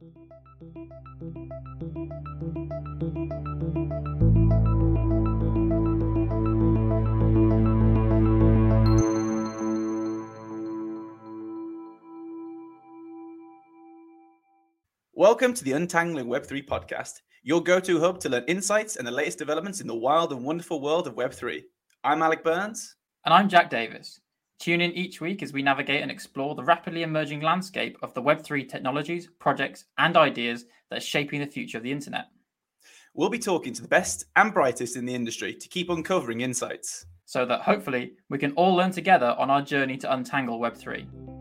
Welcome to the Untangling Web3 podcast, your go to hub to learn insights and the latest developments in the wild and wonderful world of Web3. I'm Alec Burns. And I'm Jack Davis. Tune in each week as we navigate and explore the rapidly emerging landscape of the Web3 technologies, projects, and ideas that are shaping the future of the internet. We'll be talking to the best and brightest in the industry to keep uncovering insights. So that hopefully we can all learn together on our journey to untangle Web3.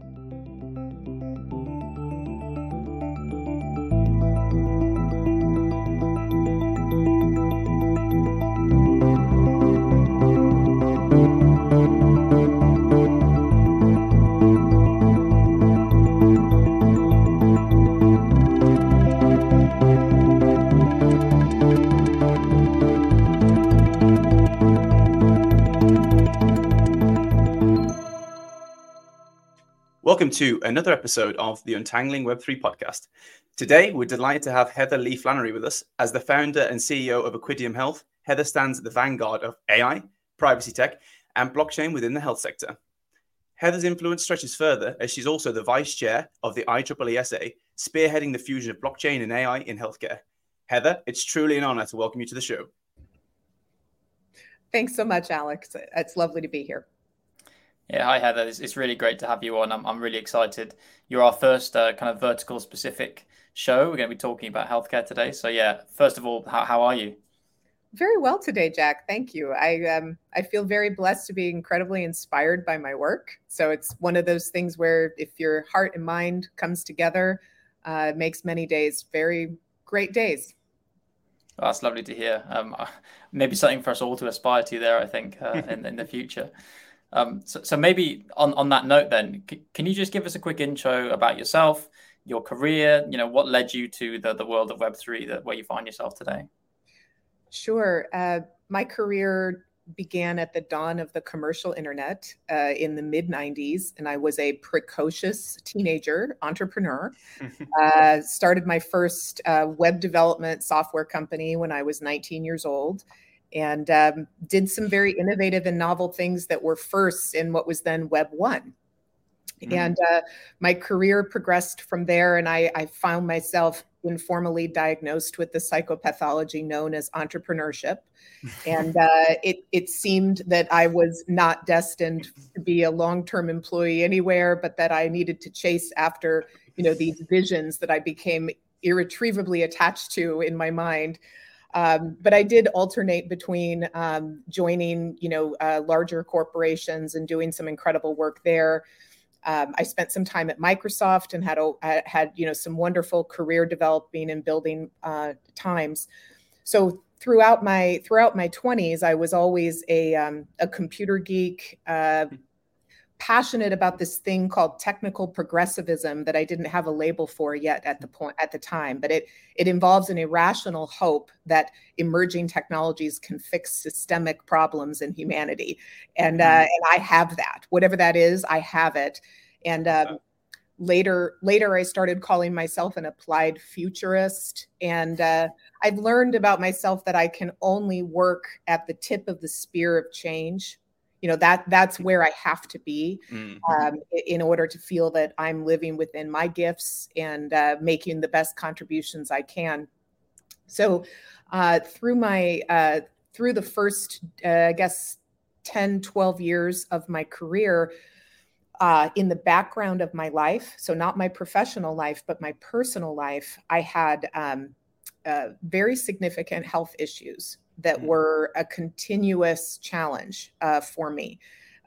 Welcome to another episode of the Untangling Web3 podcast. Today, we're delighted to have Heather Leigh Flannery with us. As the founder and CEO of Equidium Health, Heather stands at the vanguard of AI, privacy tech, and blockchain within the health sector. Heather's influence stretches further as she's also the vice chair of the IEEE spearheading the fusion of blockchain and AI in healthcare. Heather, it's truly an honor to welcome you to the show. Thanks so much, Alex. It's lovely to be here. Yeah, hi Heather. It's, it's really great to have you on. I'm, I'm really excited. You're our first uh, kind of vertical specific show. We're going to be talking about healthcare today. So yeah, first of all, how, how are you? Very well today, Jack. Thank you. I um, I feel very blessed to be incredibly inspired by my work. So it's one of those things where if your heart and mind comes together, uh, it makes many days very great days. Well, that's lovely to hear. Um, maybe something for us all to aspire to there. I think uh, in, in the future. Um, so, so maybe on, on that note, then, c- can you just give us a quick intro about yourself, your career? You know, what led you to the, the world of Web three, that where you find yourself today? Sure. Uh, my career began at the dawn of the commercial internet uh, in the mid 90s, and I was a precocious teenager entrepreneur. uh, started my first uh, web development software company when I was 19 years old and um, did some very innovative and novel things that were first in what was then Web 1. Mm-hmm. And uh, my career progressed from there, and I, I, found myself informally diagnosed with the psychopathology known as entrepreneurship. and uh, it, it seemed that I was not destined to be a long term employee anywhere, but that I needed to chase after you know these visions that I became irretrievably attached to in my mind. Um, but I did alternate between um, joining, you know, uh, larger corporations and doing some incredible work there. Um, I spent some time at Microsoft and had a, had you know some wonderful career developing and building uh, times. So throughout my throughout my 20s, I was always a um, a computer geek. Uh, passionate about this thing called technical progressivism that I didn't have a label for yet at the point at the time but it it involves an irrational hope that emerging technologies can fix systemic problems in humanity. And uh, mm-hmm. and I have that. Whatever that is I have it. And um, later later I started calling myself an applied futurist. And uh, I've learned about myself that I can only work at the tip of the spear of change you know that that's where i have to be mm-hmm. um, in order to feel that i'm living within my gifts and uh, making the best contributions i can so uh, through my uh, through the first uh, i guess 10 12 years of my career uh, in the background of my life so not my professional life but my personal life i had um, uh, very significant health issues that mm-hmm. were a continuous challenge uh, for me.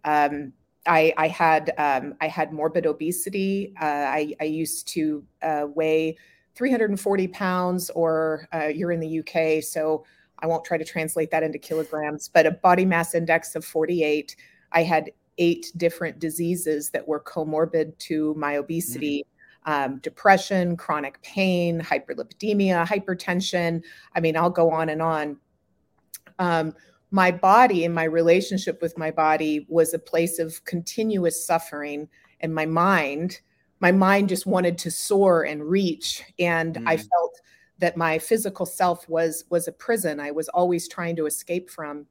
Um, I, I, had um, I had morbid obesity. Uh, I, I, used to uh, weigh 340 pounds, or uh, you're in the UK, so I won't try to translate that into kilograms, but a body mass index of 48. I had eight different diseases that were comorbid to my obesity. Mm-hmm. Um, depression, chronic pain, hyperlipidemia, hypertension. I mean, I'll go on and on um, my body and my relationship with my body was a place of continuous suffering and my mind my mind just wanted to soar and reach and mm. i felt that my physical self was was a prison i was always trying to escape from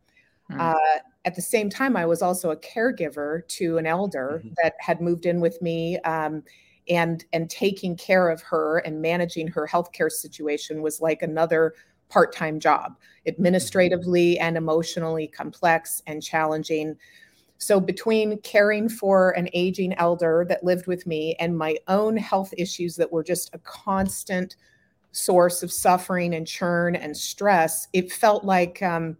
mm. uh, at the same time i was also a caregiver to an elder mm-hmm. that had moved in with me um, and and taking care of her and managing her healthcare situation was like another part-time job mm-hmm. administratively and emotionally complex and challenging so, between caring for an aging elder that lived with me and my own health issues that were just a constant source of suffering and churn and stress, it felt like um,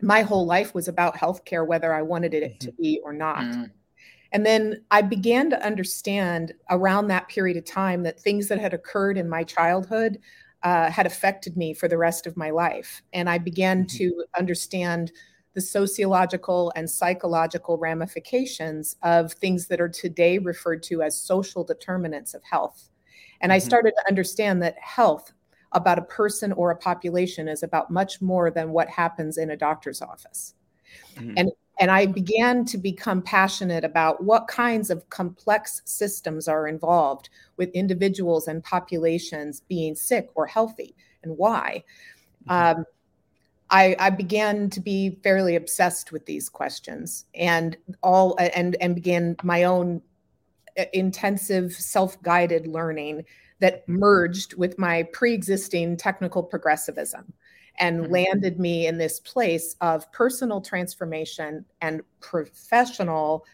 my whole life was about healthcare, whether I wanted it mm-hmm. to be or not. Mm-hmm. And then I began to understand around that period of time that things that had occurred in my childhood uh, had affected me for the rest of my life. And I began mm-hmm. to understand the sociological and psychological ramifications of things that are today referred to as social determinants of health. And I mm-hmm. started to understand that health about a person or a population is about much more than what happens in a doctor's office. Mm-hmm. And and I began to become passionate about what kinds of complex systems are involved with individuals and populations being sick or healthy and why. Mm-hmm. Um, I, I, began to be fairly obsessed with these questions and all and and began my own uh, intensive self-guided learning that merged with my pre-existing technical progressivism and mm-hmm. landed me in this place of personal transformation and professional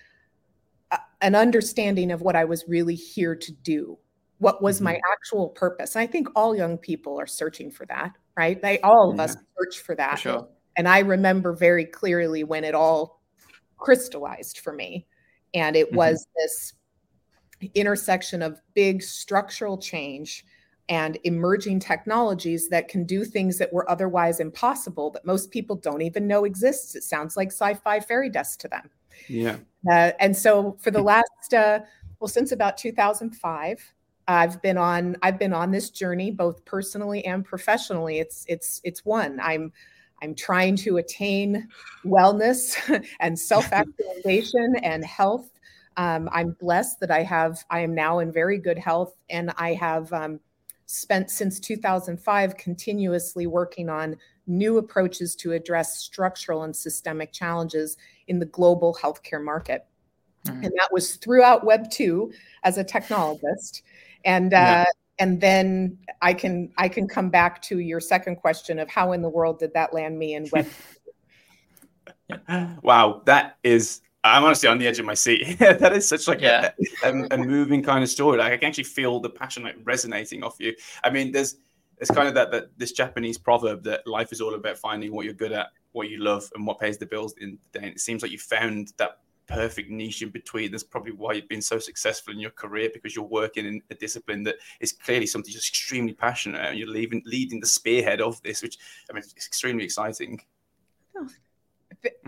uh, an understanding of what I was really here to do what was mm-hmm. my actual purpose and i think all young people are searching for that right? They all of yeah. us search for that. For sure. And I remember very clearly when it all crystallized for me. And it mm-hmm. was this intersection of big structural change and emerging technologies that can do things that were otherwise impossible that most people don't even know exists. It sounds like sci-fi fairy dust to them. Yeah. Uh, and so for the last, uh, well, since about 2005, I've been on I've been on this journey both personally and professionally. It's it's it's one. I'm I'm trying to attain wellness and self-actualization and health. Um, I'm blessed that I have I am now in very good health and I have um, spent since 2005 continuously working on new approaches to address structural and systemic challenges in the global healthcare market. Mm-hmm. And that was throughout Web 2 as a technologist and uh, yeah. and then I can I can come back to your second question of how in the world did that land me in web. wow, that is I'm honestly on the edge of my seat. that is such like yeah. a, a, a, moving kind of story. Like I can actually feel the passion like resonating off you. I mean, there's it's kind of that that this Japanese proverb that life is all about finding what you're good at, what you love, and what pays the bills. In the day. And it seems like you found that perfect niche in between. That's probably why you've been so successful in your career because you're working in a discipline that is clearly something just extremely passionate and you're leaving, leading the spearhead of this, which I mean, it's extremely exciting. Oh,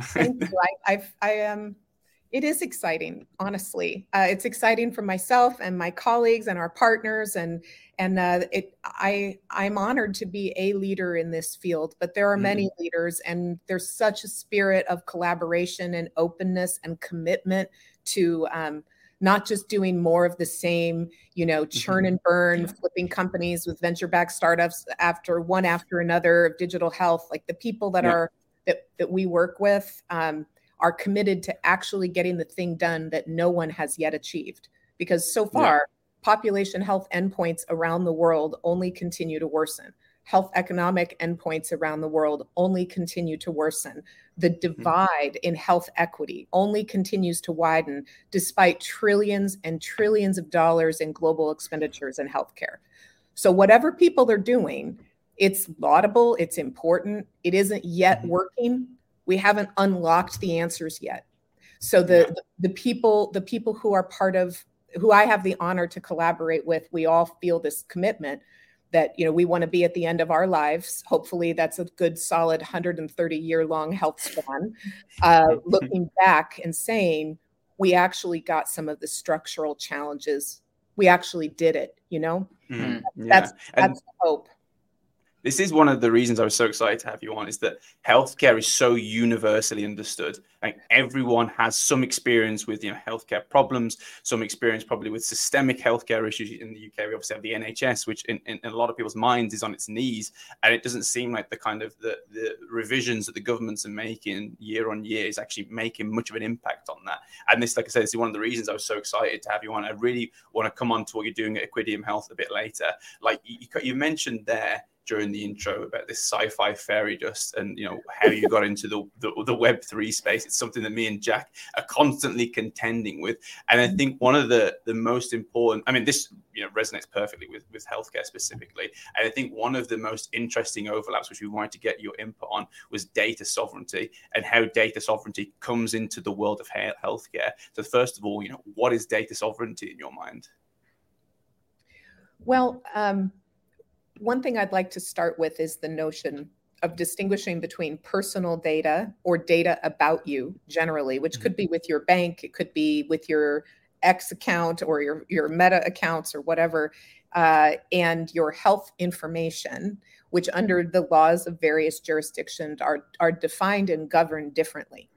thank you. I, I've, I am. Um, it is exciting, honestly. Uh, it's exciting for myself and my colleagues and our partners, and and uh, it i i'm honored to be a leader in this field but there are many mm-hmm. leaders and there's such a spirit of collaboration and openness and commitment to um, not just doing more of the same you know churn mm-hmm. and burn yeah. flipping companies with venture backed startups after one after another of digital health like the people that yeah. are that that we work with um, are committed to actually getting the thing done that no one has yet achieved because so far population health endpoints around the world only continue to worsen. Health economic endpoints around the world only continue to worsen. The hmm. divide in health equity only continues to widen despite trillions and trillions of dollars in global expenditures in healthcare. So, whatever people are doing, it's laudable, it's important, it isn't yet mm-hmm. working. We haven't unlocked the answers yet. So the, the, people the people who are part of who I have the honor to collaborate with, we all feel this commitment that you know we want to be at the end of our lives. Hopefully, that's a good, solid 130 year long health span. Uh, looking back and saying we actually got some of the structural challenges. We actually did it. You know, mm, yeah. that's that's and, hope. This is one of the reasons I was so excited to have you on is that healthcare is so universally understood. Like everyone has some experience with you know healthcare problems, some experience probably with systemic healthcare issues. In the UK, we obviously have the NHS, which in, in, in a lot of people's minds is on its knees, and it doesn't seem like the kind of the, the revisions that the governments are making year on year is actually making much of an impact on that. And this, like I said, this is one of the reasons I was so excited to have you on. I really want to come on to what you're doing at Equideum Health a bit later. Like you, you mentioned there during the intro about this sci-fi fairy dust and you know how you got into the, the, the web 3 space. It's something that me and jack are constantly contending with. And i think one of the the most important i mean this you know resonates perfectly with with healthcare specifically. And i think one of the most interesting overlaps which we wanted to get your input on was data sovereignty and how data sovereignty comes into the world of healthcare. So first of all you know what is data sovereignty in your mind? Well um one thing I'd like to start with is the notion of distinguishing between personal data or data about you generally, which could be with your bank, it could be with your X account or your, your meta accounts or whatever, uh, and your health information, which under the laws of various jurisdictions are, are defined and governed differently.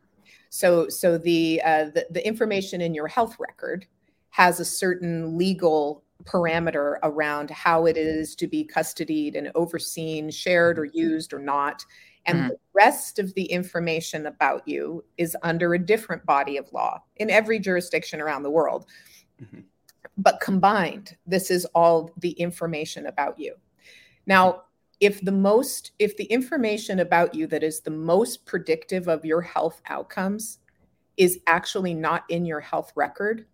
So, so the, uh, the, the information in your health record has a certain legal parameter around how it is to be custodied and overseen, shared or mm-hmm. used or not. And mm-hmm. the rest of the information about you is under a different body of law in every jurisdiction around the world. Mm-hmm. But combined, this is all the information about you. Now, if the most, if the information about you that is the most predictive of your health outcomes is actually not in your health record,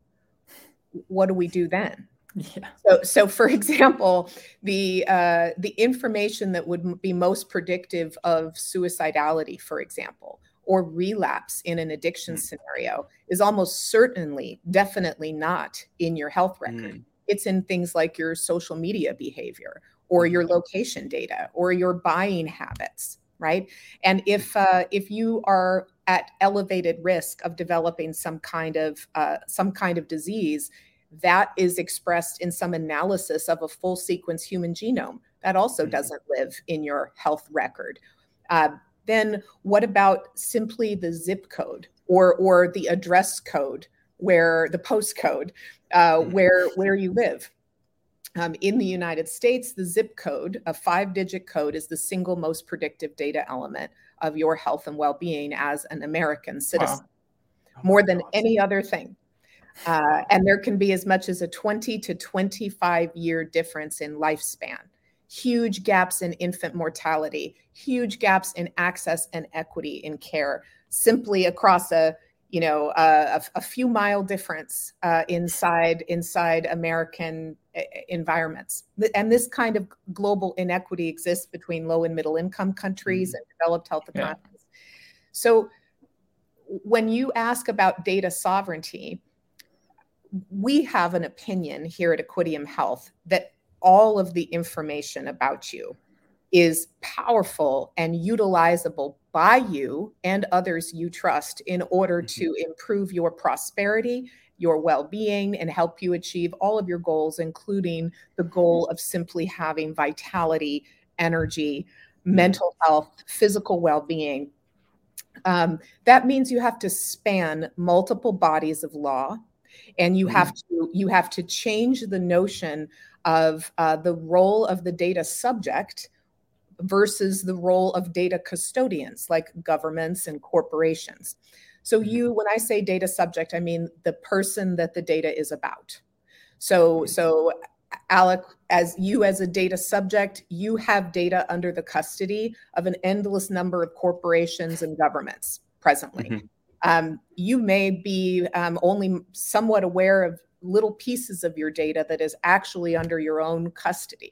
what do we do then? Yeah. So, so for example, the uh, the information that would be most predictive of suicidality, for example, or relapse in an addiction mm. scenario, is almost certainly, definitely not in your health record. Mm. It's in things like your social media behavior, or your mm-hmm. location data, or your buying habits, right? And if uh, if you are at elevated risk of developing some kind of uh, some kind of disease that is expressed in some analysis of a full sequence human genome. That also mm-hmm. doesn't live in your health record. Uh, then what about simply the zip code or or the address code where the postcode uh, mm-hmm. where where you live? Um, in the United States, the zip code, a five digit code, is the single most predictive data element of your health and well being as an American citizen, wow. more than any other thing. Uh, and there can be as much as a 20 to 25 year difference in lifespan. Huge gaps in infant mortality, huge gaps in access and equity in care, simply across a you know a, a few mile difference uh, inside inside American uh, environments. And this kind of global inequity exists between low and middle income countries mm-hmm. and developed health economies. Yeah. So when you ask about data sovereignty, we have an opinion here at Equideum Health that all of the information about you is powerful and utilizable by you and others you trust in order mm-hmm. to improve your prosperity, your well being, and help you achieve all of your goals, including the goal of simply having vitality, energy, mm-hmm. mental health, physical well being. Um, that means you have to span multiple bodies of law and you mm-hmm. have to you have to change the notion of uh, the role of the data subject versus the role of data custodians like governments and corporations so mm-hmm. you when i say data subject i mean the person that the data is about so mm-hmm. so alec as you as a data subject you have data under the custody of an endless number of corporations and governments presently mm-hmm um, you may be um, only somewhat aware of little pieces of your data that is actually under your own custody.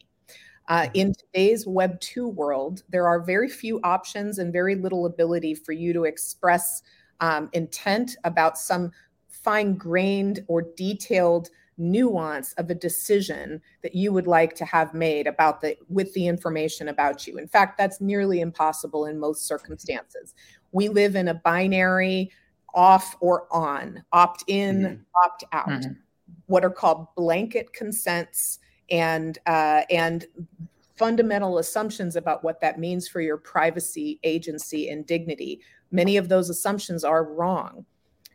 Uh, in today's Web 2 world, there are very few options and very little ability for you to express um, intent about some fine grained or detailed nuance of a decision that you would like to have made about the with the information about you in fact that's nearly impossible in most circumstances we live in a binary off or on, opt in, mm-hmm. opt out, mm-hmm. what are called blanket consents and uh, and fundamental assumptions about what that means for your privacy, agency, and dignity. Many of those assumptions are wrong.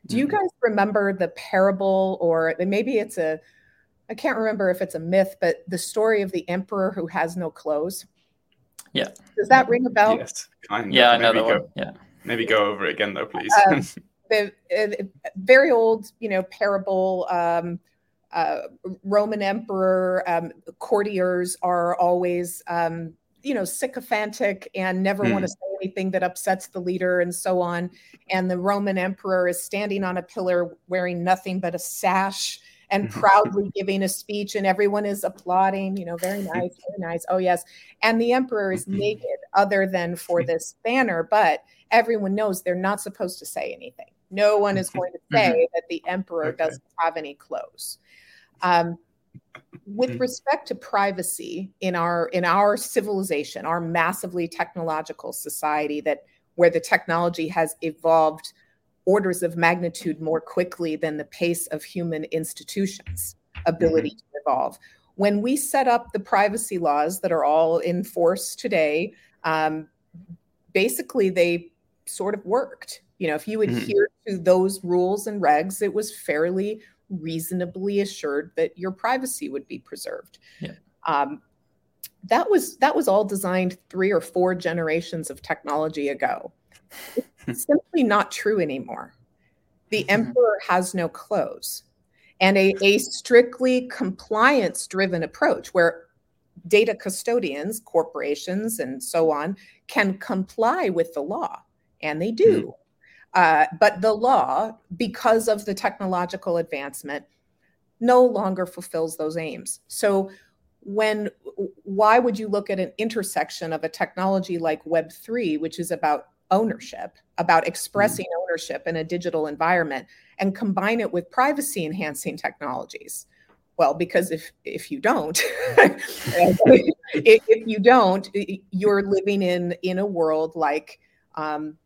Do you mm-hmm. guys remember the parable, or maybe it's a, I can't remember if it's a myth, but the story of the emperor who has no clothes? Yeah. Does that ring a bell? Yes, kind of. Yeah, I know maybe go, one. Yeah. Maybe go over it again, though, please. Uh, the, uh, very old, you know, parable. Um, uh, Roman emperor um, courtiers are always, um, you know, sycophantic and never mm. want to say anything that upsets the leader and so on. And the Roman emperor is standing on a pillar wearing nothing but a sash and proudly giving a speech and everyone is applauding you know very nice very nice oh yes and the emperor is mm-hmm. naked other than for this banner but everyone knows they're not supposed to say anything no one is going to say mm-hmm. that the emperor okay. doesn't have any clothes um, with mm-hmm. respect to privacy in our in our civilization, our massively technological society that where the technology has evolved orders of magnitude more quickly than the pace of human institutions' ability mm-hmm. to evolve. When we set up the privacy laws that are all in force today, um, basically they sort of worked. You know, if you mm-hmm. adhere mm-hmm. to those rules and regs, it was fairly reasonably assured that your privacy would be preserved. Yeah. Um, that was that was all designed three or four generations of technology ago. It's simply not true anymore. The mm-hmm. emperor has no clothes. And a, a strictly compliance driven approach where data custodians, corporations, and so on can comply with the law, and they do. Mm-hmm. Uh, but the law, because of the technological advancement, no longer fulfills those aims. So, when why would you look at an intersection of a technology like Web3, which is about ownership, about expressing mm-hmm. ownership in a digital environment, and combine it with privacy enhancing technologies? Well, because if if you don't, if, if, you don't, you're living in in a world like um,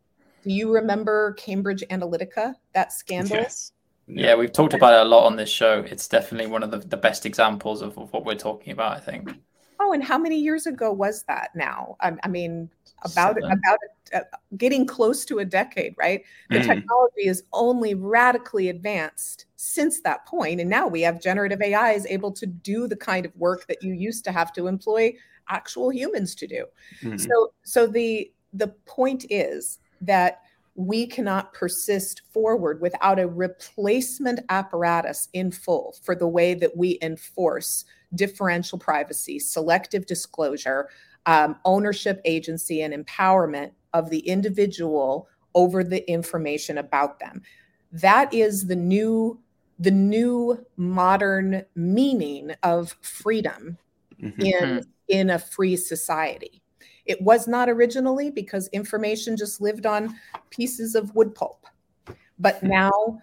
do you remember Cambridge Analytica, that scandal? Yes. Yeah, we've talked about it a lot on this show. It's definitely one of the, the best examples of, of what we're talking about, I think. Oh, and how many years ago was that now? I, I mean, about Seven. about uh, getting close to a decade, right? The mm. technology is only radically advanced since that point, and now we have generative AI is able to do the kind of work that you used to have to employ actual humans to do. Mm. So, so the the point is that we cannot persist forward without a replacement apparatus in full for the way that we enforce differential privacy, selective disclosure, um, ownership, agency, and empowerment of the individual over the information about them. That is the new the new modern meaning of freedom mm-hmm. in in a free society. It was not originally because information just lived on pieces of wood pulp. But hmm. now,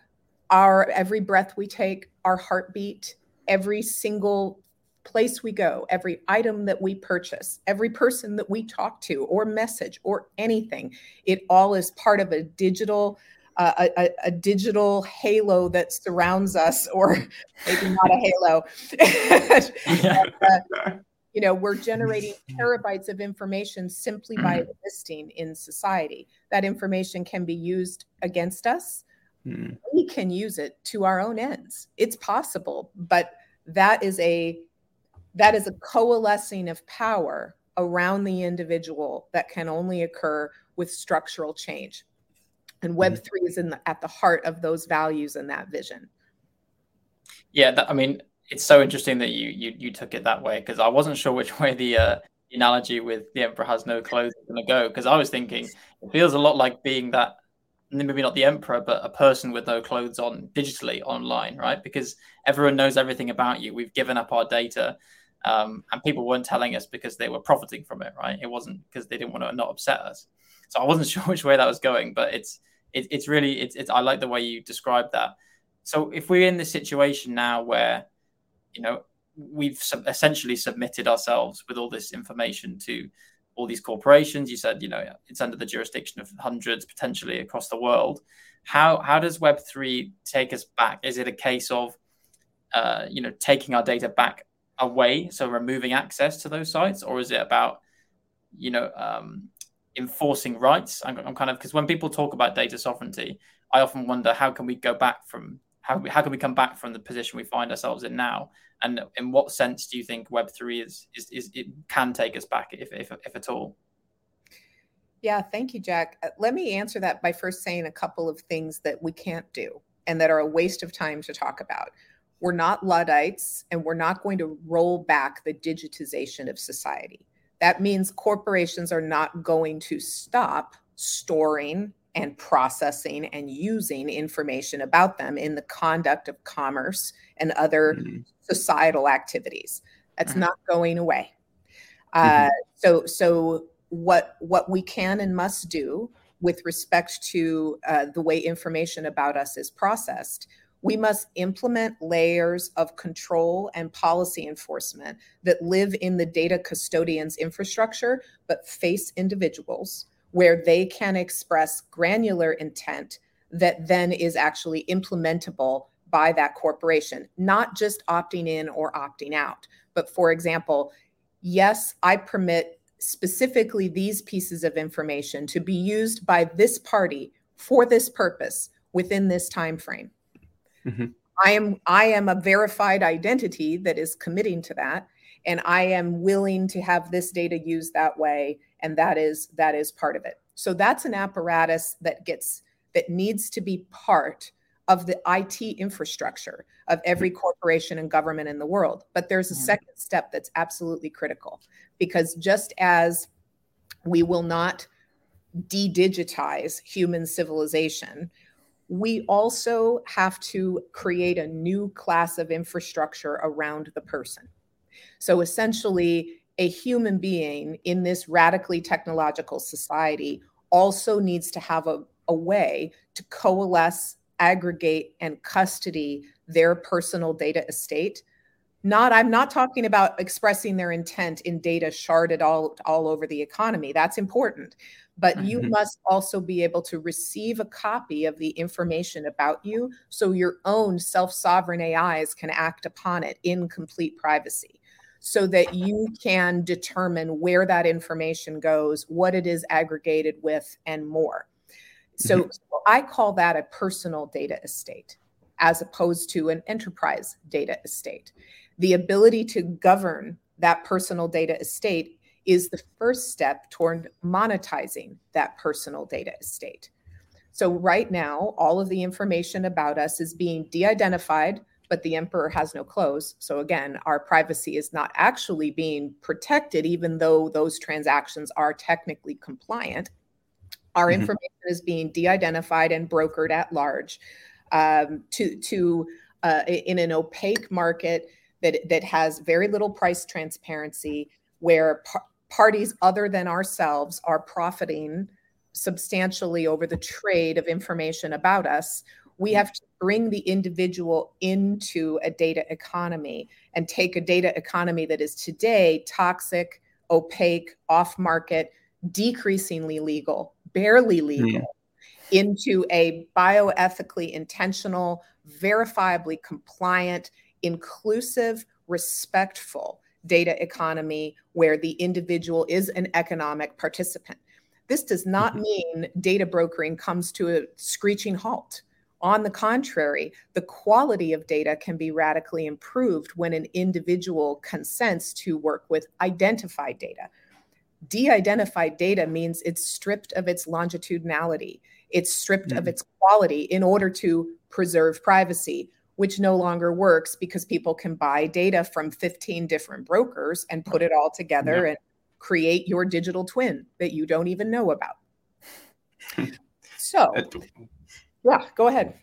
our every breath we take, our heartbeat, every single place we go, every item that we purchase, every person that we talk to or message or anything, it all is part of a digital uh, a, a, digital halo that surrounds us, or maybe not a halo. and, uh, you know we're generating terabytes of information simply by mm. existing in society that information can be used against us mm. we can use it to our own ends it's possible but that is a that is a coalescing of power around the individual that can only occur with structural change and mm. web3 mm. is in the, at the heart of those values and that vision yeah that, i mean it's so interesting that you you, you took it that way because I wasn't sure which way the uh, analogy with the emperor has no clothes is going to go because I was thinking it feels a lot like being that maybe not the emperor but a person with no clothes on digitally online right? Because everyone knows everything about you. We've given up our data um, and people weren't telling us because they were profiting from it right? It wasn't because they didn't want to not upset us. So I wasn't sure which way that was going but it's it, it's really it's, it's I like the way you described that. So if we're in this situation now where you know, we've essentially submitted ourselves with all this information to all these corporations. You said, you know, it's under the jurisdiction of hundreds potentially across the world. How how does Web three take us back? Is it a case of, uh, you know, taking our data back away, so removing access to those sites, or is it about, you know, um, enforcing rights? I'm, I'm kind of because when people talk about data sovereignty, I often wonder how can we go back from how how can we come back from the position we find ourselves in now, and in what sense do you think Web three is, is is it can take us back if if, if at all? Yeah, thank you, Jack. Uh, let me answer that by first saying a couple of things that we can't do and that are a waste of time to talk about. We're not Luddites, and we're not going to roll back the digitization of society. That means corporations are not going to stop storing and processing and using information about them in the conduct of commerce and other mm-hmm. societal activities. That's mm-hmm. not going away. Mm-hmm. Uh, so, so what what we can and must do with respect to uh, the way information about us is processed we must implement layers of control and policy enforcement that live in the data custodian's infrastructure, but face individuals where they can express granular intent that then is actually implementable by that corporation, not just opting in or opting out. But for example, yes, I permit specifically these pieces of information to be used by this party for this purpose within this time frame Mm-hmm. I am I am a verified identity that is committing to that and I am willing to have this data used that way and that is that is part of it. So that's an apparatus that gets that needs to be part of the IT infrastructure of every corporation and government in the world. But there's a second step that's absolutely critical because just as we will not de-digitize human civilization, we also have to create a new class of infrastructure around the person. So essentially, a human being in this radically technological society also needs to have a, a way to coalesce, aggregate, and custody their personal data estate. Not i'm not talking about expressing their intent in data sharded all all over the economy. That's important. But mm-hmm. you must also be able to receive a copy of the information about you so your own self-sovereign ais can act upon it in complete privacy so that you can determine where that information goes what it is aggregated with and more so, mm-hmm. so i call that a personal data estate as opposed to an enterprise data estate the ability to govern that personal data estate is the first step toward monetizing that personal data estate. So, right now, all of the information about us is being de identified, but the emperor has no clothes. So, again, our privacy is not actually being protected, even though those transactions are technically compliant. Our mm-hmm. information is being de identified and brokered at large um, to, to uh, in an opaque market that that has very little price transparency where par- parties other than ourselves are profiting substantially over the trade of information about us we have to bring the individual into a data economy and take a data economy that is today toxic opaque off market decreasingly legal barely legal mm. into a bioethically intentional verifiably compliant inclusive, respectful data economy where the individual is an economic participant. This does not mm-hmm. mean data brokering comes to a screeching halt. On the contrary, the quality of data can be radically improved when an individual consents to work with identified data. De identified data means it's stripped of its longitudinality, it's stripped mm. of its quality in order to preserve privacy, which no longer works because people can buy data from 15 different brokers and put it all together yeah. and create your digital twin that you don't even know about. so, yeah, go ahead.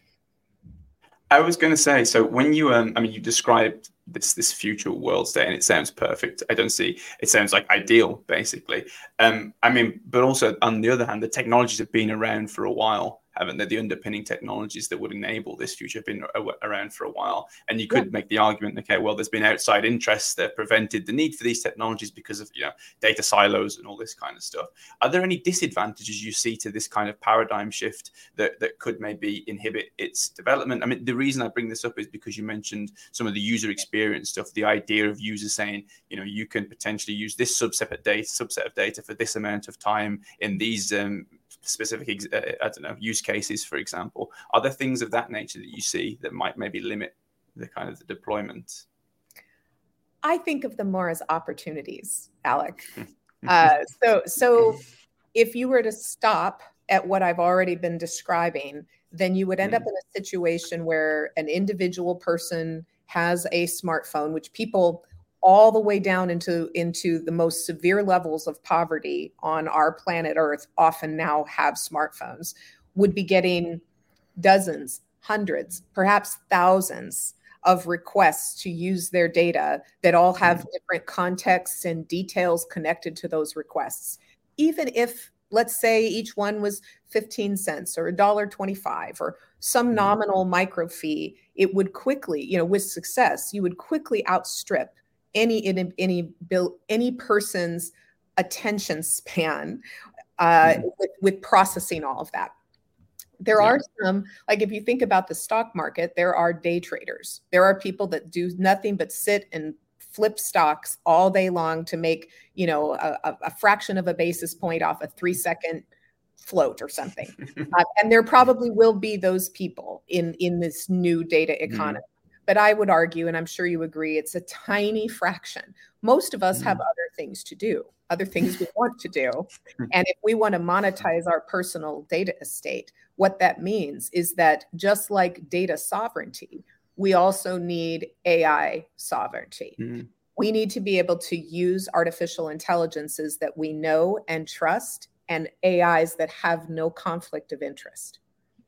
I was going to say, so when you, um, I mean, you described this this future world state, and it sounds perfect. I don't see. It sounds like ideal, basically. Um, I mean, but also on the other hand, the technologies have been around for a while. Haven't they? The underpinning technologies that would enable this future have been around for a while. And you could yeah. make the argument, okay, well, there's been outside interests that prevented the need for these technologies because of you know data silos and all this kind of stuff. Are there any disadvantages you see to this kind of paradigm shift that that could maybe inhibit its development? I mean, the reason I bring this up is because you mentioned some of the user experience stuff, the idea of users saying, you know, you can potentially use this subset of data, subset of data for this amount of time in these um, specific, uh, I don't know, use cases, for example. Are there things of that nature that you see that might maybe limit the kind of the deployment? I think of them more as opportunities, Alec. uh, so, so if you were to stop at what I've already been describing, then you would end mm. up in a situation where an individual person has a smartphone, which people all the way down into into the most severe levels of poverty on our planet earth often now have smartphones would be getting dozens hundreds perhaps thousands of requests to use their data that all have mm-hmm. different contexts and details connected to those requests even if let's say each one was 15 cents or a dollar 25 or some mm-hmm. nominal micro fee it would quickly you know with success you would quickly outstrip any any any, any person's attention span uh, mm with, with processing all of that. There yeah. are some, like if you think about the stock market, there are day traders. There are people that do nothing but sit and flip stocks all day long to make, you know, a, a fraction of a basis point off a three second float or something. uh, and there probably will be those people in in this new data mm-hmm. economy. mm but I would argue, and I'm sure you agree, it's a tiny fraction. Most of us mm. have other things to do, other things we want to do. And if we want to monetize our personal data estate, what that means is that just like data sovereignty, we also need AI sovereignty. Mm. We need to be able to use artificial intelligences that we know and trust and AIs that have no conflict of interest.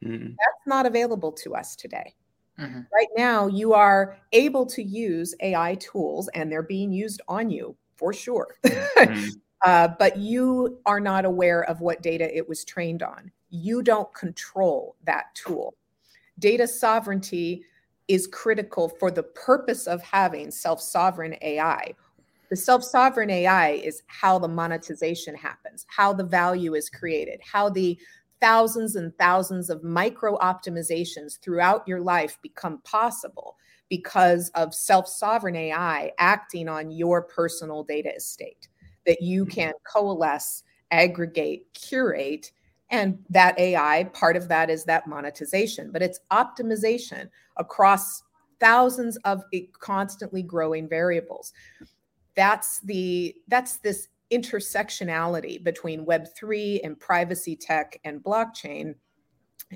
Mm. That's not available to us today. Mm-hmm. Right now, you are able to use AI tools and they're being used on you for sure. mm-hmm. uh, but you are not aware of what data it was trained on. You don't control that tool. Data sovereignty is critical for the purpose of having self sovereign AI. The self sovereign AI is how the monetization happens, how the value is created, how the thousands and thousands of micro optimizations throughout your life become possible because of self sovereign AI acting on your personal data estate that you mm-hmm. can coalesce, aggregate, curate. And that AI, part of that is that monetization, but it's optimization across thousands of constantly growing variables. That's the that's this intersectionality between Web3 and privacy tech and blockchain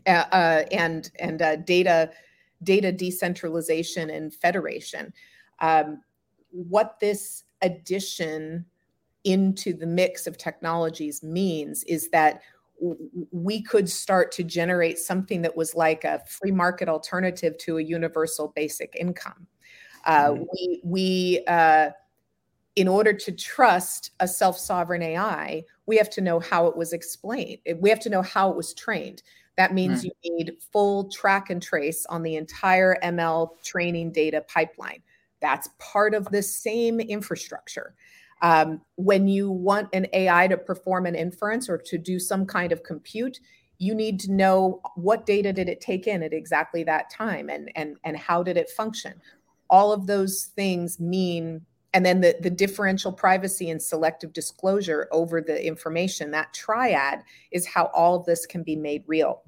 uh, uh, and, and uh, data, data decentralization and federation. Um, what this addition into the mix of technologies means is that we could start to generate something that was like a free market alternative to a universal basic income. Uh, mm-hmm. We we uh, in order to trust a self sovereign AI, we have to know how it was explained. We have to know how it was trained. That means mm. you need full track and trace on the entire ML training data pipeline. That's part of the same infrastructure. Um, when you want an AI to perform an inference or to do some kind of compute, you need to know what data did it take in at exactly that time and, and, and how did it function. All of those things mean and then the, the differential privacy and selective disclosure over the information that triad is how all of this can be made real.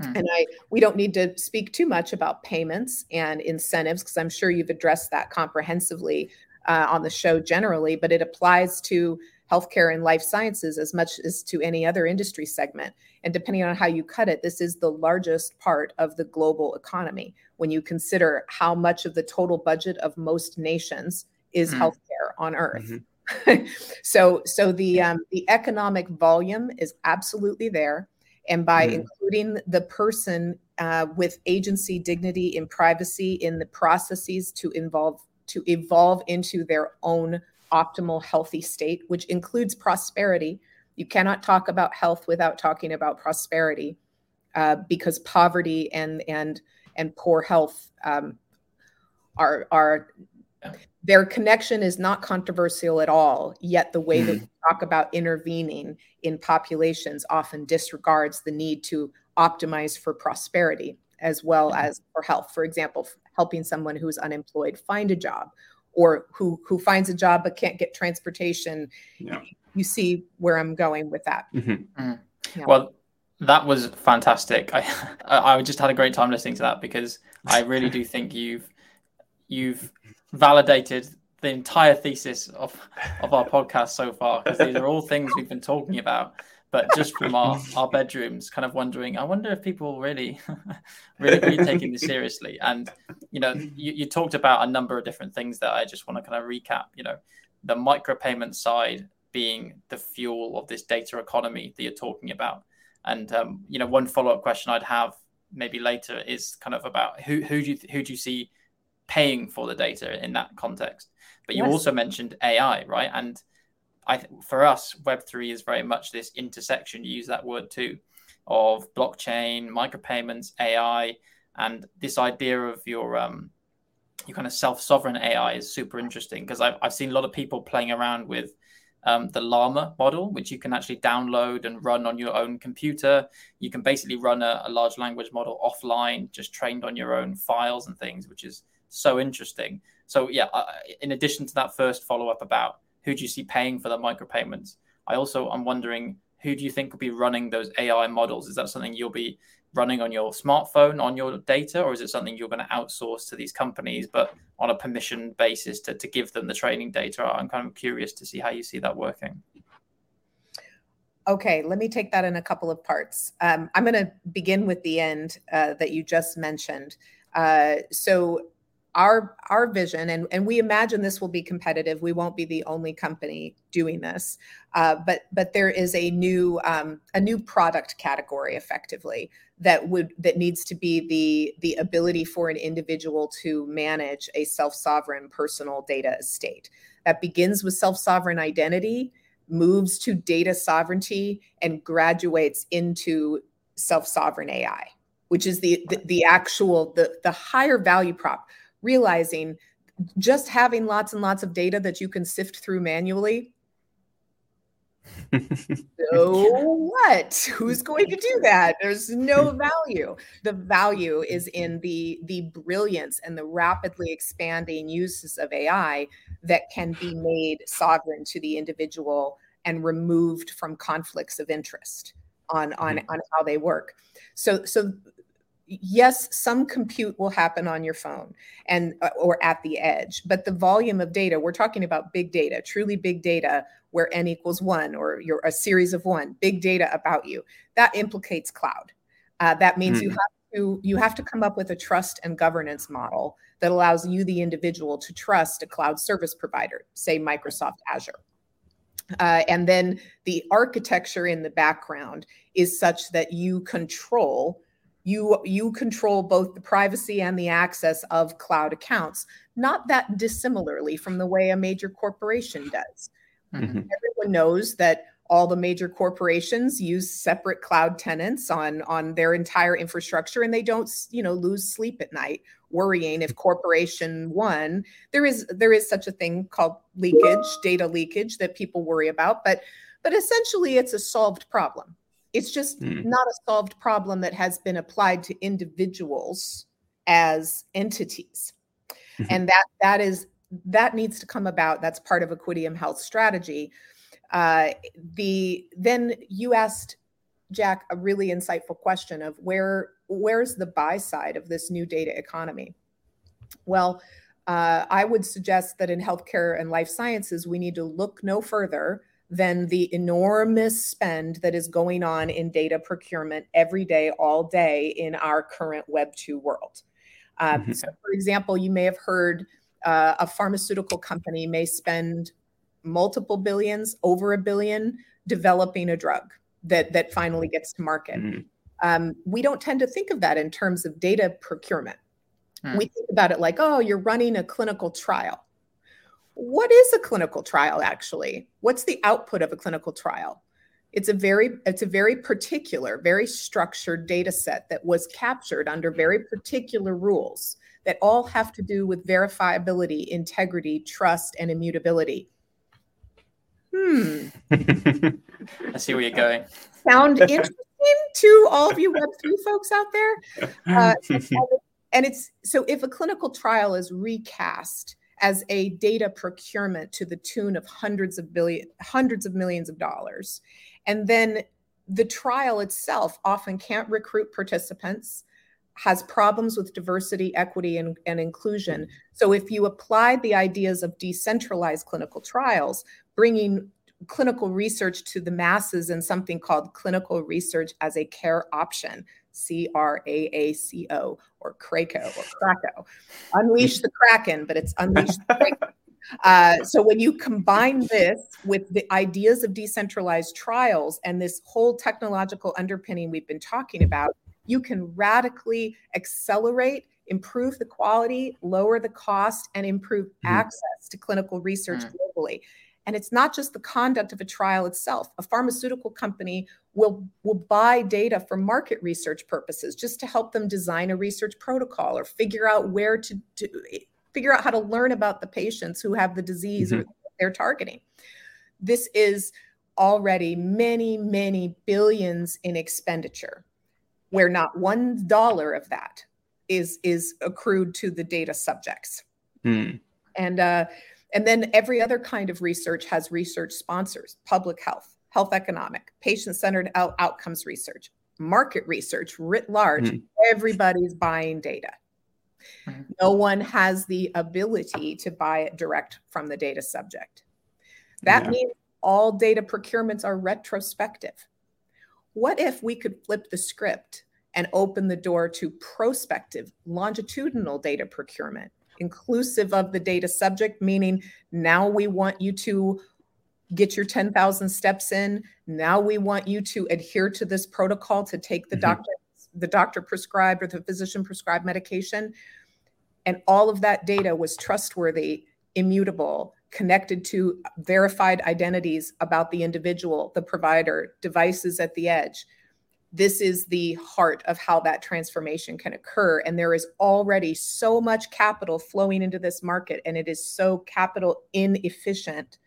Hmm. and i we don't need to speak too much about payments and incentives because i'm sure you've addressed that comprehensively uh, on the show generally but it applies to healthcare and life sciences as much as to any other industry segment. And depending on how you cut it this is the largest part of the global economy. When you consider how much of the total budget of most nations is mm. healthcare on earth. Mm-hmm. so so the um, the economic volume is absolutely there, and by mm. including the person uh, with agency, dignity, and privacy in the processes to involve to evolve into their own optimal healthy state, which includes prosperity. You cannot talk about health without talking about prosperity. uh, because poverty and and and poor health um, are are their connection is not controversial at all. Yet the way that we talk about intervening in populations often disregards the need to optimize for prosperity as well mm. as for health. For example, helping someone who's unemployed find a job or who who finds a job but can't get transportation. Yeah. You see where I'm going with that. Mm-hmm. Mm. Yeah. Well, that was fantastic. I I just had a great time listening to that because I really do think you've you've validated the entire thesis of, of our podcast so far because these are all things we've been talking about but just from our, our bedrooms kind of wondering i wonder if people really really, really taking this seriously. And you know you, you talked about a number of different things that i just want to kind of recap you know the micropayment side being the fuel of this data economy that you're talking about. And um, you know one follow-up question i'd have maybe later is kind of about who who do you who do you see paying for the data in that context. But you yes. also mentioned AI, right? And I for us, Web three is very much this intersection. You use that word too, of blockchain, micropayments, AI, and this idea of your um, your kind of self sovereign AI is super interesting because I've I've seen a lot of people playing around with. Um, the Llama model, which you can actually download and run on your own computer. You can basically run a, a large language model offline, just trained on your own files and things, which is so interesting. So yeah, in addition to that first follow up about who do you see paying for the micropayments, I also am wondering who do you think will be running those AI models? Is that something you'll be running on your smartphone on your data, or is it something you're going to outsource to these companies, but on a permission basis to, to give them the training data? I'm kind of curious to see how you see that working. Okay, let me take that in a couple of parts. Um, I'm going to begin with the end uh, that you just mentioned. Uh, so, our our vision and and we imagine this will be competitive. We won't be the only company doing this. Uh, but but there is a new um, a new product category effectively that would that needs to be the the ability for an individual to manage a self-sovereign personal data estate that begins with self-sovereign identity moves to data sovereignty and graduates into self-sovereign ai which is the the, the actual the the higher value prop realizing just having lots and lots of data that you can sift through manually. So what? Who's going to do that? There's no value. The value is in the the brilliance and the rapidly expanding uses of ai that can be made sovereign to the individual and removed from conflicts of interest on on mm-hmm. on how they work. So so yes some compute will happen on your phone and uh, or at the edge but the volume of data we're talking about big data truly big data where n equals one or you're a series of one big data about you that implicates cloud uh, that means mm. you hmm. have to you have to come up with a trust and governance model that allows you the individual to trust a cloud service provider say microsoft azure uh, and then the architecture in the background is such that you control you you control both the privacy and the access of cloud accounts. Not that dissimilarly from the way a major corporation does. Mm-hmm. everyone knows that all the major corporations use separate cloud tenants on on their entire infrastructure and they don't you know lose sleep at night worrying if corporation one there is there is such a thing called leakage data leakage that people worry about but but essentially it's a solved problem it's just mm. not a solved problem that has been applied to individuals as entities. Mm-hmm. And that that is that needs to come about. That's part of Equideum Health strategy. Uh, the then you asked Jack a really insightful question of where where's the buy side of this new data economy? Well, uh, I would suggest that in healthcare and life sciences, we need to look no further than the enormous spend that is going on in data procurement every day, all day in our current Web 2 world. Um, mm-hmm. So, for example, you may have heard uh, a pharmaceutical company may spend multiple billions, over a billion, developing a drug that, that finally gets to market. Mm-hmm. Um, we don't tend to think of that in terms of data procurement. Mm. We think about it like, oh, you're running a clinical trial what is a clinical trial actually? What's the output of a clinical trial? it's a very it's a very particular very structured data set that was captured under very particular rules that all have to do with verifiability integrity trust and immutability hmm i see where you're going sound interesting to all of you web3 folks out there uh, and it's so if a clinical trial is recast as a data procurement to the tune of hundreds of billion hundreds of millions of dollars and then the trial itself often can't recruit participants, has problems with diversity, equity, and, and inclusion. Mm-hmm. So, if you applied the ideas of decentralized clinical trials, bringing clinical research to the masses in something called clinical research as a care option, C R A A C O, or Craco, or Krakow. Unleash the Kraken, but it's unleash the Kraken. Uh, so when you combine this with the ideas of decentralized trials and this whole technological underpinning we've been talking about, you can radically accelerate, improve the quality, lower the cost, and improve mm-hmm. access to clinical research mm-hmm. globally. And it's not just the conduct of a trial itself. A pharmaceutical company will, will buy data for market research purposes just to help them design a research protocol or figure out where to, to figure out how to learn about the patients who have the disease mm-hmm. they're targeting. This is already many, many billions in expenditure, where not one dollar of that is is accrued to the data subjects. Mm. And uh, and then every other kind of research has research sponsors: public health, health economic, patient-centered out- outcomes research, market research writ large. Mm. Everybody's buying data. No one has the ability to buy it direct from the data subject. That yeah. means all data procurements are retrospective. What if we could flip the script and open the door to prospective, longitudinal data procurement, inclusive of the data subject, meaning now we want you to get your 10,000 steps in. Now we want you to adhere to this protocol to take the mm-hmm. doctor the doctor prescribed or the physician prescribed medication. And all of that data was trustworthy, immutable, connected to verified identities about the individual, the provider, devices at the edge. This is the heart of how that transformation can occur. And there is already so much capital flowing into this market, and it is so capital inefficient.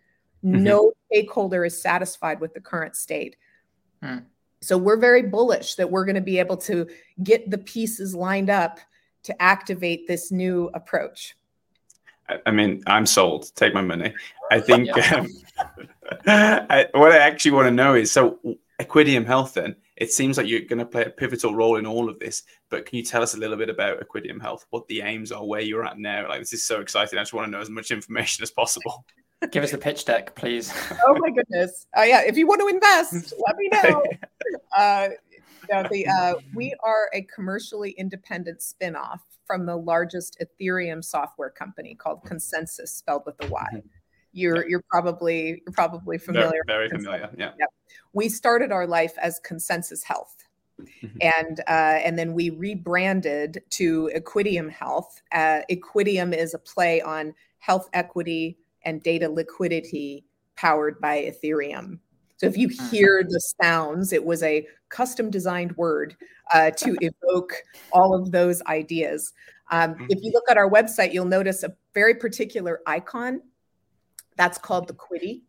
Mm-hmm. No stakeholder is satisfied with the current state. Hmm. So we're very bullish that we're going to be able to get the pieces lined up to activate this new approach. I mean, I'm sold. Take my money. I think um, I, what I actually want to know is so Equideum Health. Then it seems like you're going to play a pivotal role in all of this. But can you tell us a little bit about Equideum Health? What the aims are? Where you're at now? Like this is so exciting. I just want to know as much information as possible. Give us the pitch deck, please. oh my goodness! Uh, yeah, if you want to invest, let me know. Uh, the, uh, we are a commercially independent spinoff from the largest Ethereum software company called ConsenSys, spelled with a Y. You're yeah. you're probably you're probably familiar. Very, very familiar. Yeah. Yep. We started our life as ConsenSys Health. Mm-hmm. And uh, and then we rebranded to Equideum Health. Uh, Equideum is a play on health equity, and data liquidity powered by Ethereum. So if you mm-hmm. hear the sounds, it was a custom designed word uh, to evoke all of those ideas. Um, if you mm-hmm. look at our website, you'll notice a very particular icon. That's called the Quiddy.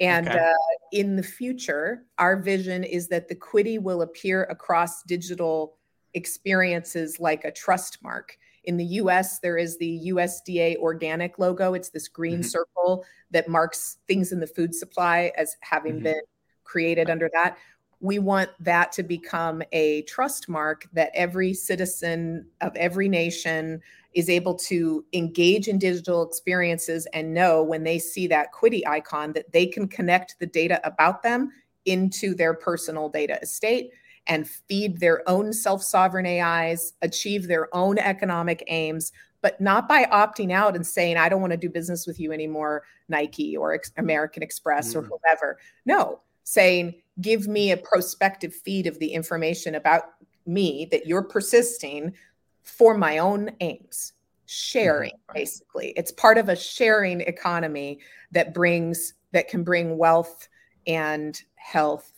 And okay. uh, in the future, our vision is that the Quiddy will appear across digital experiences like a trust mark. In the US, there is the USDA organic logo. It's this green mm-hmm. circle that marks things in the food supply as having mm-hmm. been created under that. We want that to become a trust mark that every citizen of every nation is able to engage in digital experiences and know when they see that Quiddy icon that they can connect the data about them into their personal data estate and feed their own self sovereign AIs, achieve their own economic aims, but not by opting out and saying, I don't want to do business with you anymore, Nike or American Express mm. or whoever. No, saying, give me a prospective feed of the information about me that you're persisting for my own aims. Sharing, mm-hmm. basically. It's part of a sharing economy that brings, that can bring wealth and health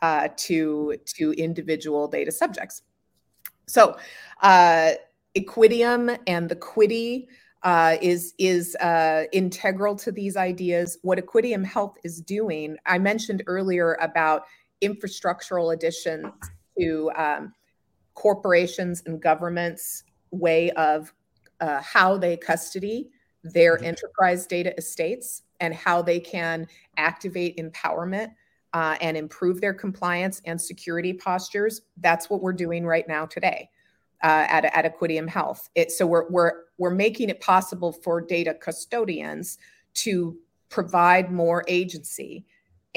uh, to to individual data subjects. So, uh, Equideum and the Quiddy uh, is is uh, integral to these ideas. What Equideum Health is doing, I mentioned earlier about infrastructural additions to um, corporations and governments' way of uh, how they custody their mm-hmm. enterprise data estates and how they can activate empowerment uh, and improve their compliance and security postures. That's what we're doing right now today uh, at, at Equideum Health. It, so we're, we're, we're making it possible for data custodians to provide more agency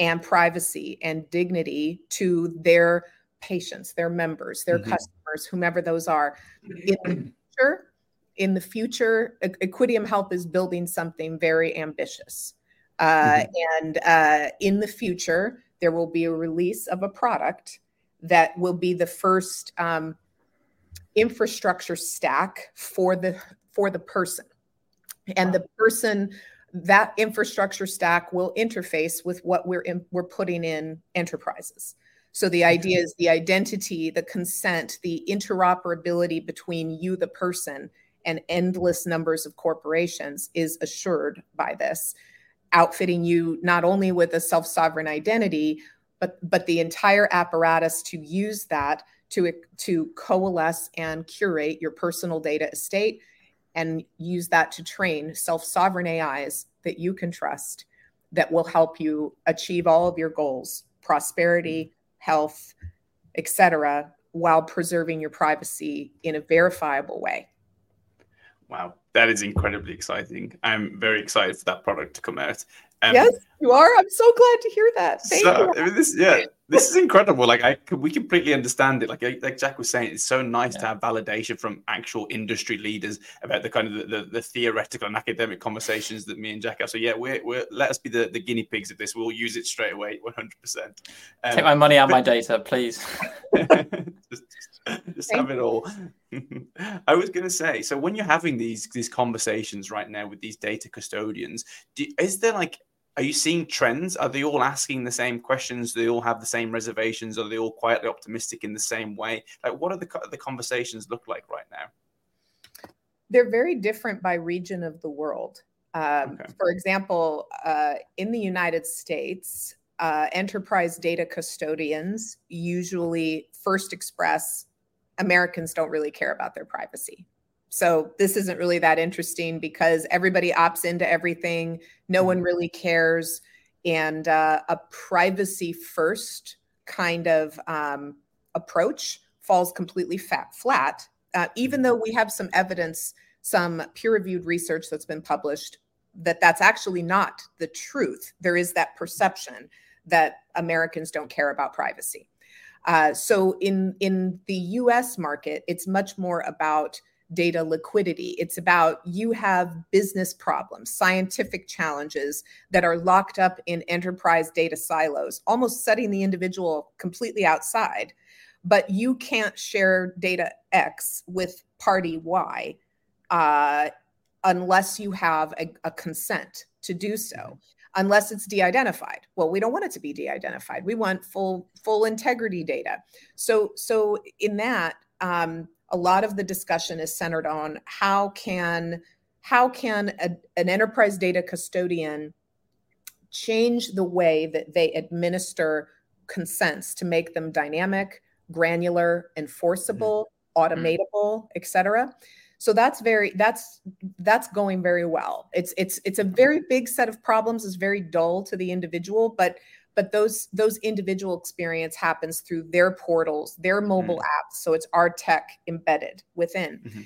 and privacy and dignity to their patients, their members, their mm-hmm. customers, whomever those are. In the future, in the future, Equideum Health is building something very ambitious. Uh, mm-hmm. And uh, in the future, there will be a release of a product that will be the first um, infrastructure stack for the for the person, and the person that infrastructure stack will interface with what we're in, we're putting in enterprises. So the idea is the identity, the consent, the interoperability between you, the person, and endless numbers of corporations is assured by this, outfitting you not only with a self-sovereign identity, but but the entire apparatus to use that to to coalesce and curate your personal data estate and use that to train self-sovereign AIs that you can trust that will help you achieve all of your goals, prosperity, mm-hmm. health, etc., while preserving your privacy in a verifiable way. Wow, that is incredibly exciting. I'm very excited for that product to come out. Um, yes, you are. I'm so glad to hear that. Thank so, you. I mean, this, yeah, this is incredible. Like, I we completely understand it. Like, like Jack was saying, it's so nice yeah. to have validation from actual industry leaders about the kind of the, the, the, theoretical and academic conversations that me and Jack have. So, yeah, we're, we're let us be the, the guinea pigs of this. We'll use it straight away, 100. percent um, Take my money out but, my data, please. just, just have it all. I was going to say, so when you're having these these conversations right now with these data custodians, do, is there like, are you seeing trends? Are they all asking the same questions? Do they all have the same reservations? Are they all quietly optimistic in the same way? Like, what are the the conversations look like right now? They're very different by region of the world. Um, okay. For example, uh, in the United States, uh, enterprise data custodians usually first express Americans don't really care about their privacy. So this isn't really that interesting because everybody opts into everything. No one mm-hmm. really cares. And uh, a privacy first kind of um, approach falls completely fat, flat, uh, even though we have some evidence, some peer reviewed research that's been published that that's actually not the truth. There is that perception that Americans don't care about privacy. Uh, so in in the U.S. market, it's much more about data liquidity. It's about you have business problems, scientific challenges that are locked up in enterprise data silos, almost setting the individual completely outside. But you can't share data X with party Y uh, unless you have a, a consent to do so unless it's de-identified. Well, we don't want it to be de-identified. We want full full integrity data. So so in that, um, a lot of the discussion is centered on how can how can a, an enterprise data custodian change the way that they administer consents to make them dynamic, granular, enforceable, mm-hmm. automatable, et cetera so that's very that's that's going very well. It's it's it's a very big set of problems is very dull to the individual but but those those individual experience happens through their portals their mobile mm. apps. So it's our tech embedded within. Mm-hmm.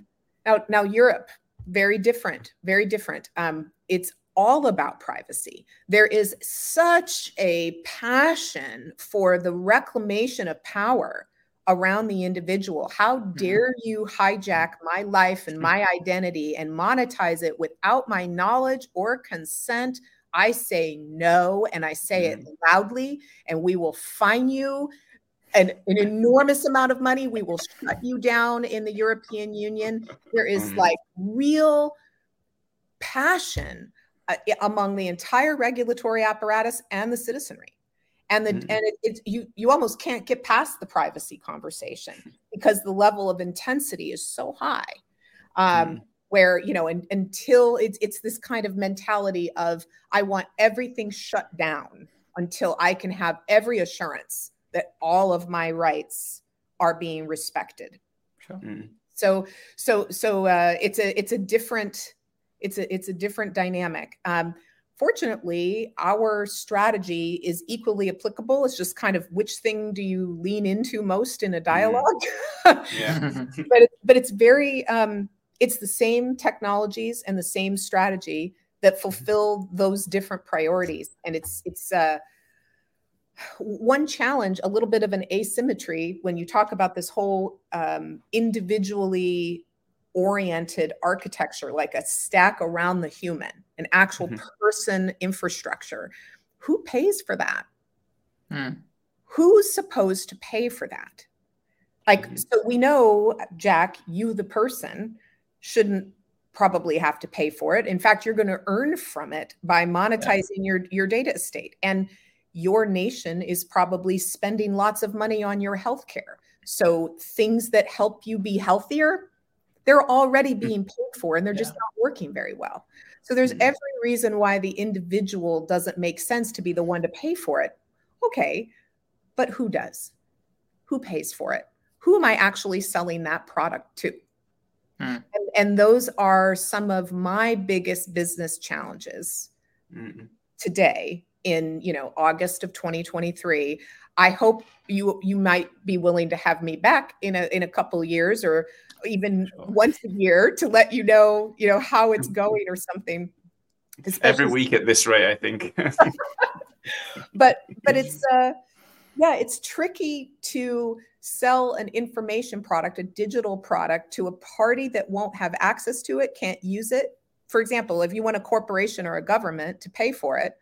now now europe very different very different. Um, it's all about privacy. There is such a passion for the reclamation of power around the individual. How mm-hmm. dare you hijack my life and my identity and monetize it without my knowledge or consent? I say no, and I say it mm-hmm. loudly, and we will fine you an, an enormous amount of money. We will shut you down in the European Union. There is mm-hmm. like real passion uh, among the entire regulatory apparatus and the citizenry. And the mm-hmm. and it, it, you you almost can't get past the privacy conversation because the level of intensity is so high um, mm-hmm. where you know and, until it's it's this kind of mentality of i want everything shut down until i can have every assurance that all of my rights are being respected sure. mm-hmm. so so so uh, it's a it's a different it's a it's a different dynamic um, fortunately, our strategy is equally applicable. It's just kind of which thing do you lean into most in a mm-hmm. dialogue? yeah. but it, but it's very um, it's the same technologies and the same strategy that mm-hmm. fulfill those different priorities, and it's it's. Uh, one challenge, a little bit of an asymmetry when you talk about this whole um, individually oriented architecture, like a stack around the human, an actual mm-hmm. person infrastructure. Who pays for that? Mm. Who's supposed to pay for that? Like, mm-hmm. so we know, Jack, you, the person, shouldn't probably have to pay for it. In fact, you're going to earn from it by monetizing yeah. your, your data estate. And your nation is probably spending lots of money on your healthcare. So things that help you be healthier, they're already mm. being paid for and they're yeah. just not working very well. So there's mm-hmm. every reason why the individual doesn't make sense to be the one to pay for it. Okay, but who does? Who pays for it? Who am I actually selling that product to? Mm. And, and, those are some of my biggest business challenges mm-hmm. today in you know August of 2023. I hope you you might be willing to have me back in a in a couple years or even sure. once a year to let you know, you know, how it's going or something. Especially Every week at this rate, I think. but but it's uh yeah, it's tricky to sell an information product, a digital product to a party that won't have access to it, can't use it. For example, if you want a corporation or a government to pay for it,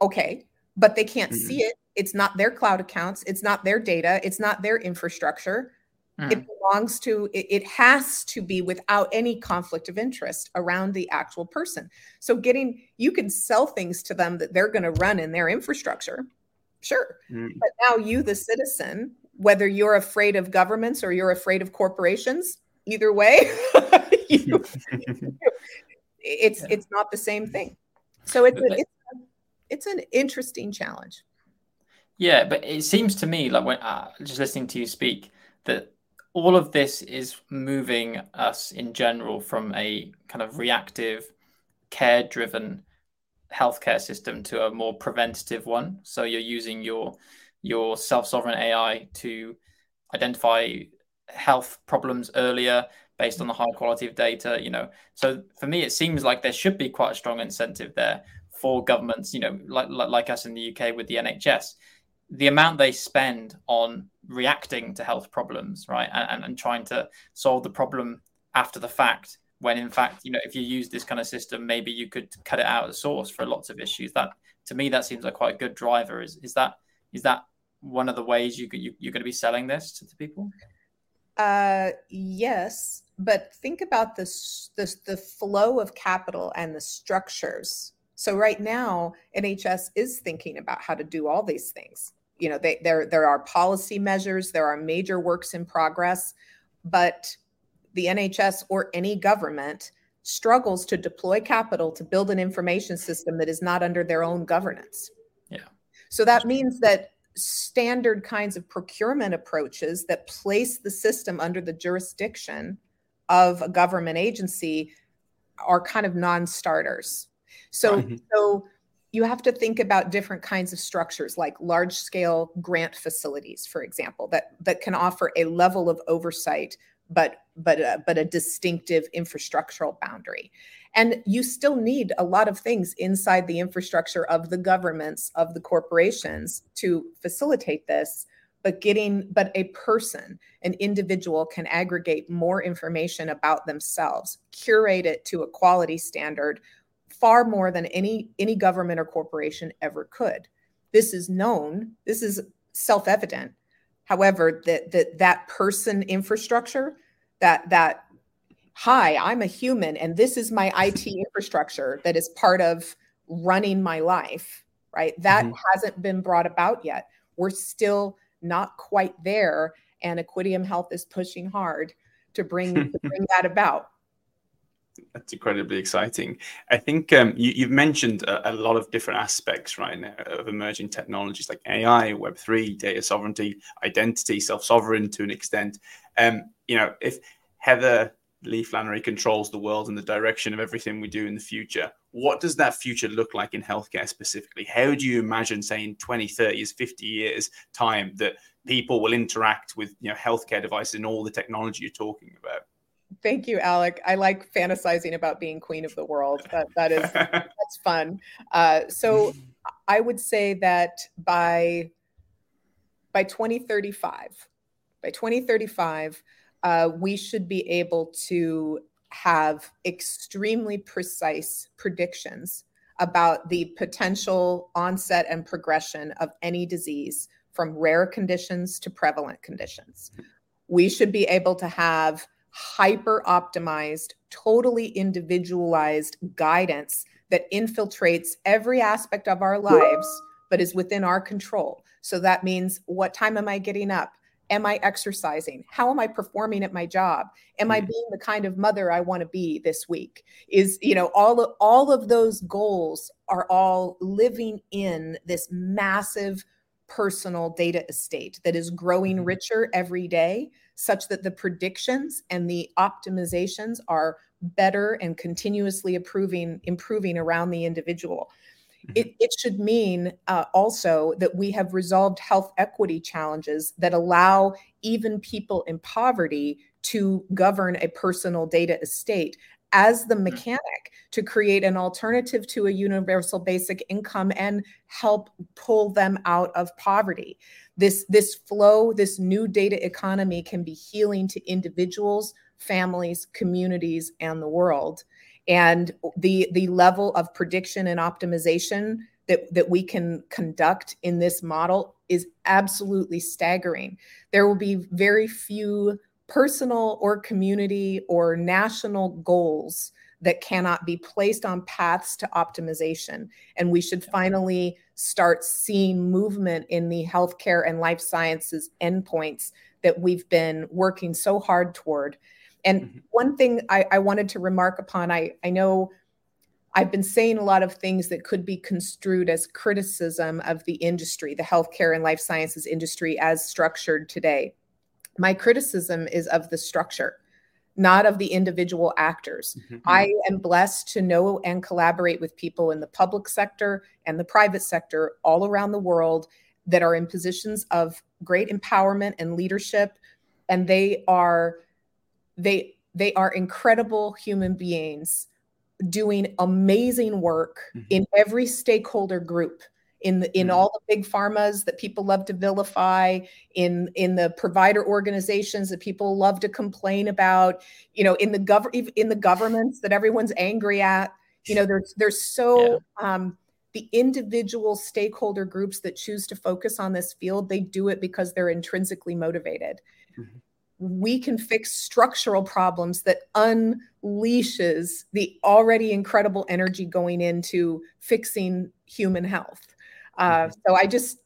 okay, but they can't mm-hmm. see it. It's not their cloud accounts, it's not their data, it's not their infrastructure. Mm. It belongs to, it, it has to be without any conflict of interest around the actual person. So, getting, you can sell things to them that they're going to run in their infrastructure. Sure. Mm. But now, you, the citizen, whether you're afraid of governments or you're afraid of corporations, either way, you, it's, yeah. it's not the same thing. So, it's, a, it's, it's an interesting challenge. Yeah, but it seems to me like when uh, just listening to you speak that all of this is moving us in general from a kind of reactive, care driven healthcare system to a more preventative one. So you're using your your self-sovereign AI to identify health problems earlier based on the high quality of data, you know. So for me it seems like there should be quite a strong incentive there for governments, you know, like like, us in the UK with the NHS the amount they spend on reacting to health problems, right, and, and trying to solve the problem after the fact, when in fact, you know, if you use this kind of system, maybe you could cut it out at source for lots of issues. That to me, that seems like quite a good driver. Is is that is that one of the ways you, you you're going to be selling this to, the people? Uh, yes, but think about this, this the flow of capital and the structures. So right now, NHS is thinking about how to do all these things. You know they, there there are policy measures there are major works in progress but the nhs or any government struggles to deploy capital to build an information system that is not under their own governance. Yeah. So that means that standard kinds of procurement approaches that place the system under the jurisdiction of a government agency are kind of non-starters so mm-hmm. so you have to think about different kinds of structures like large scale grant facilities for example that that can offer a level of oversight but but uh, but a distinctive infrastructural boundary and you still need a lot of things inside the infrastructure of the governments of the corporations to facilitate this but getting but a person an individual can aggregate more information about themselves curate it to a quality standard far more than any any government or corporation ever could. This is known. This is self-evident. However, that that that person infrastructure, that that hi, I'm a human and this is my IT infrastructure that is part of running my life, right? That mm-hmm. hasn't been brought about yet. We're still not quite there. And Equideum Health is pushing hard to bring, to bring that about. That's incredibly exciting. I think um, you, have mentioned a, a, lot of different aspects right now of emerging technologies like AI, Web3, data sovereignty, identity, self sovereign to an extent. Um, you know, if Heather Leigh Flannery controls the world and the direction of everything we do in the future, what does that future look like in healthcare specifically? How do you imagine, say, in 20, 30 years, 50 years time, that people will interact with you know healthcare devices and all the technology you're talking about? Thank you, Alec. I like fantasizing about being queen of the world. That that is that's fun. Uh, so I would say that by by 2035, by 2035, uh, we should be able to have extremely precise predictions about the potential onset and progression of any disease from rare conditions to prevalent conditions. We should be able to have hyper optimized, totally individualized guidance that infiltrates every aspect of our lives, but is within our control. So that means what time am I getting up? Am I exercising? How am I performing at my job? Am I hmm. being the kind of mother I want to be this week? Is, you know, all of, all of those goals are all living in this massive personal data estate that is growing mm-hmm. richer every day such that the predictions and the optimizations are better and continuously improving improving around the individual it, mm-hmm. it should mean uh, also that we have resolved health equity challenges that allow even people in poverty to govern a personal data estate as the mm-hmm. mechanic to create an alternative to a universal basic income and help pull them out of poverty. This this flow this new data economy can be healing to individuals families communities and the world. And the the level of prediction and optimization that that we can conduct in this model is absolutely staggering. There will be very few personal or community or national goals that cannot be placed on paths to optimization. And we should finally start seeing movement in the healthcare and life sciences endpoints that we've been working so hard toward. And mm-hmm. one thing I, I, wanted to remark upon I, I know I've been saying a lot of things that could be construed as criticism of the industry, the healthcare and life sciences industry as structured today. My criticism is of the structure, not of the individual actors. Mm-hmm. I am blessed to know and collaborate with people in the public sector and the private sector all around the world that are in positions of great empowerment and leadership and they are they they are incredible human beings doing amazing work mm-hmm. in every stakeholder group in the, in mm-hmm. all the big pharmas that people love to vilify in in the provider organizations that people love to complain about you know in the gov in the governments that everyone's angry at you know there's there's so yeah. um, the individual stakeholder groups that choose to focus on this field they do it because they're intrinsically motivated mm-hmm we can fix structural problems that unleashes the already incredible energy going into fixing human health. Uh, so I just,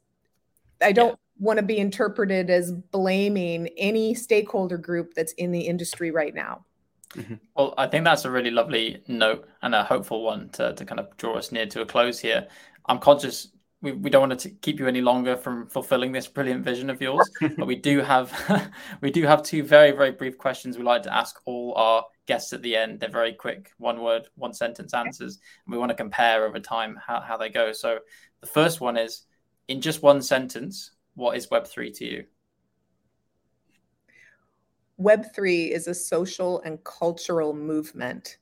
I don't yeah. want to be interpreted as blaming any stakeholder group that's in the industry right now. Mm-hmm. Well, I think that's a really lovely note and a hopeful one to, to kind of draw us near to a close here. I'm conscious we, we don't want to keep you any longer from fulfilling this brilliant vision of yours but we do have we do have two very very brief questions we like to ask all our guests at the end they're very quick one word one sentence answers and we want to compare over time how, how they go so the first one is in just one sentence what is web3 to you web3 is a social and cultural movement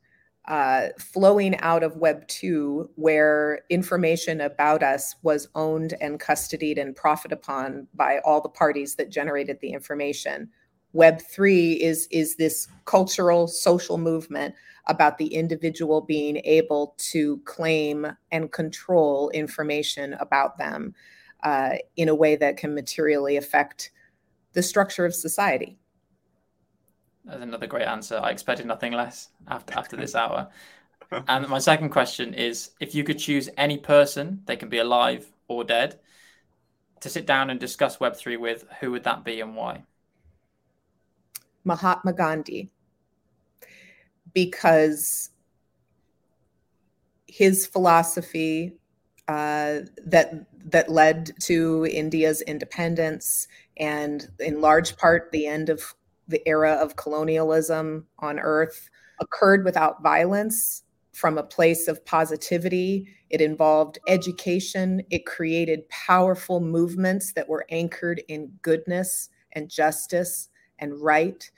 uh, flowing out of Web 2, where information about us was owned and custodied and profit upon by all the parties that generated the information. Web 3 is, is this cultural, social movement about the individual being able to claim and control information about them uh, in a way that can materially affect the structure of society. That's another great answer. I expected nothing less after after this hour. and my second question is if you could choose any person, they can be alive or dead, to sit down and discuss Web3 with, who would that be and why? Mahatma Gandhi. Because his philosophy uh, that that led to India's independence and in large part the end of the era of colonialism on earth occurred without violence from a place of positivity. It involved education. It created powerful movements that were anchored in goodness and justice and right.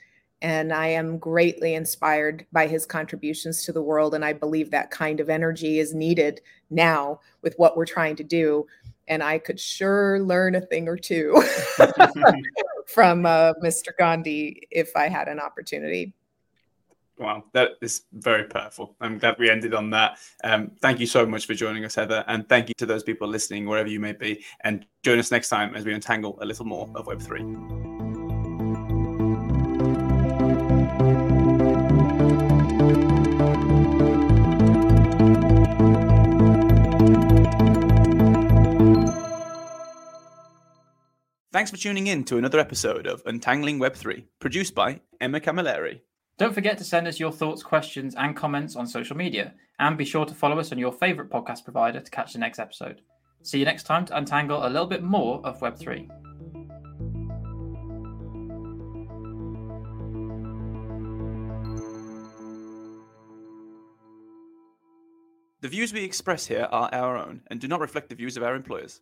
And I am greatly inspired by his contributions to the world. And I believe that kind of energy is needed now with what we're trying to do. And I could sure learn a thing or two from uh, Mr. Gandhi if I had an opportunity. Wow, that is very powerful. I'm glad we ended on that. Um, thank you so much for joining us, Heather. And thank you to those people listening, wherever you may be. And join us next time as we untangle a little more of Web3. Thanks for tuning in to another episode of Untangling Web3, produced by Emma Camilleri. Don't forget to send us your thoughts, questions, and comments on social media, and be sure to follow us on your favorite podcast provider to catch the next episode. See you next time to untangle a little bit more of Web3. The views we express here are our own and do not reflect the views of our employers.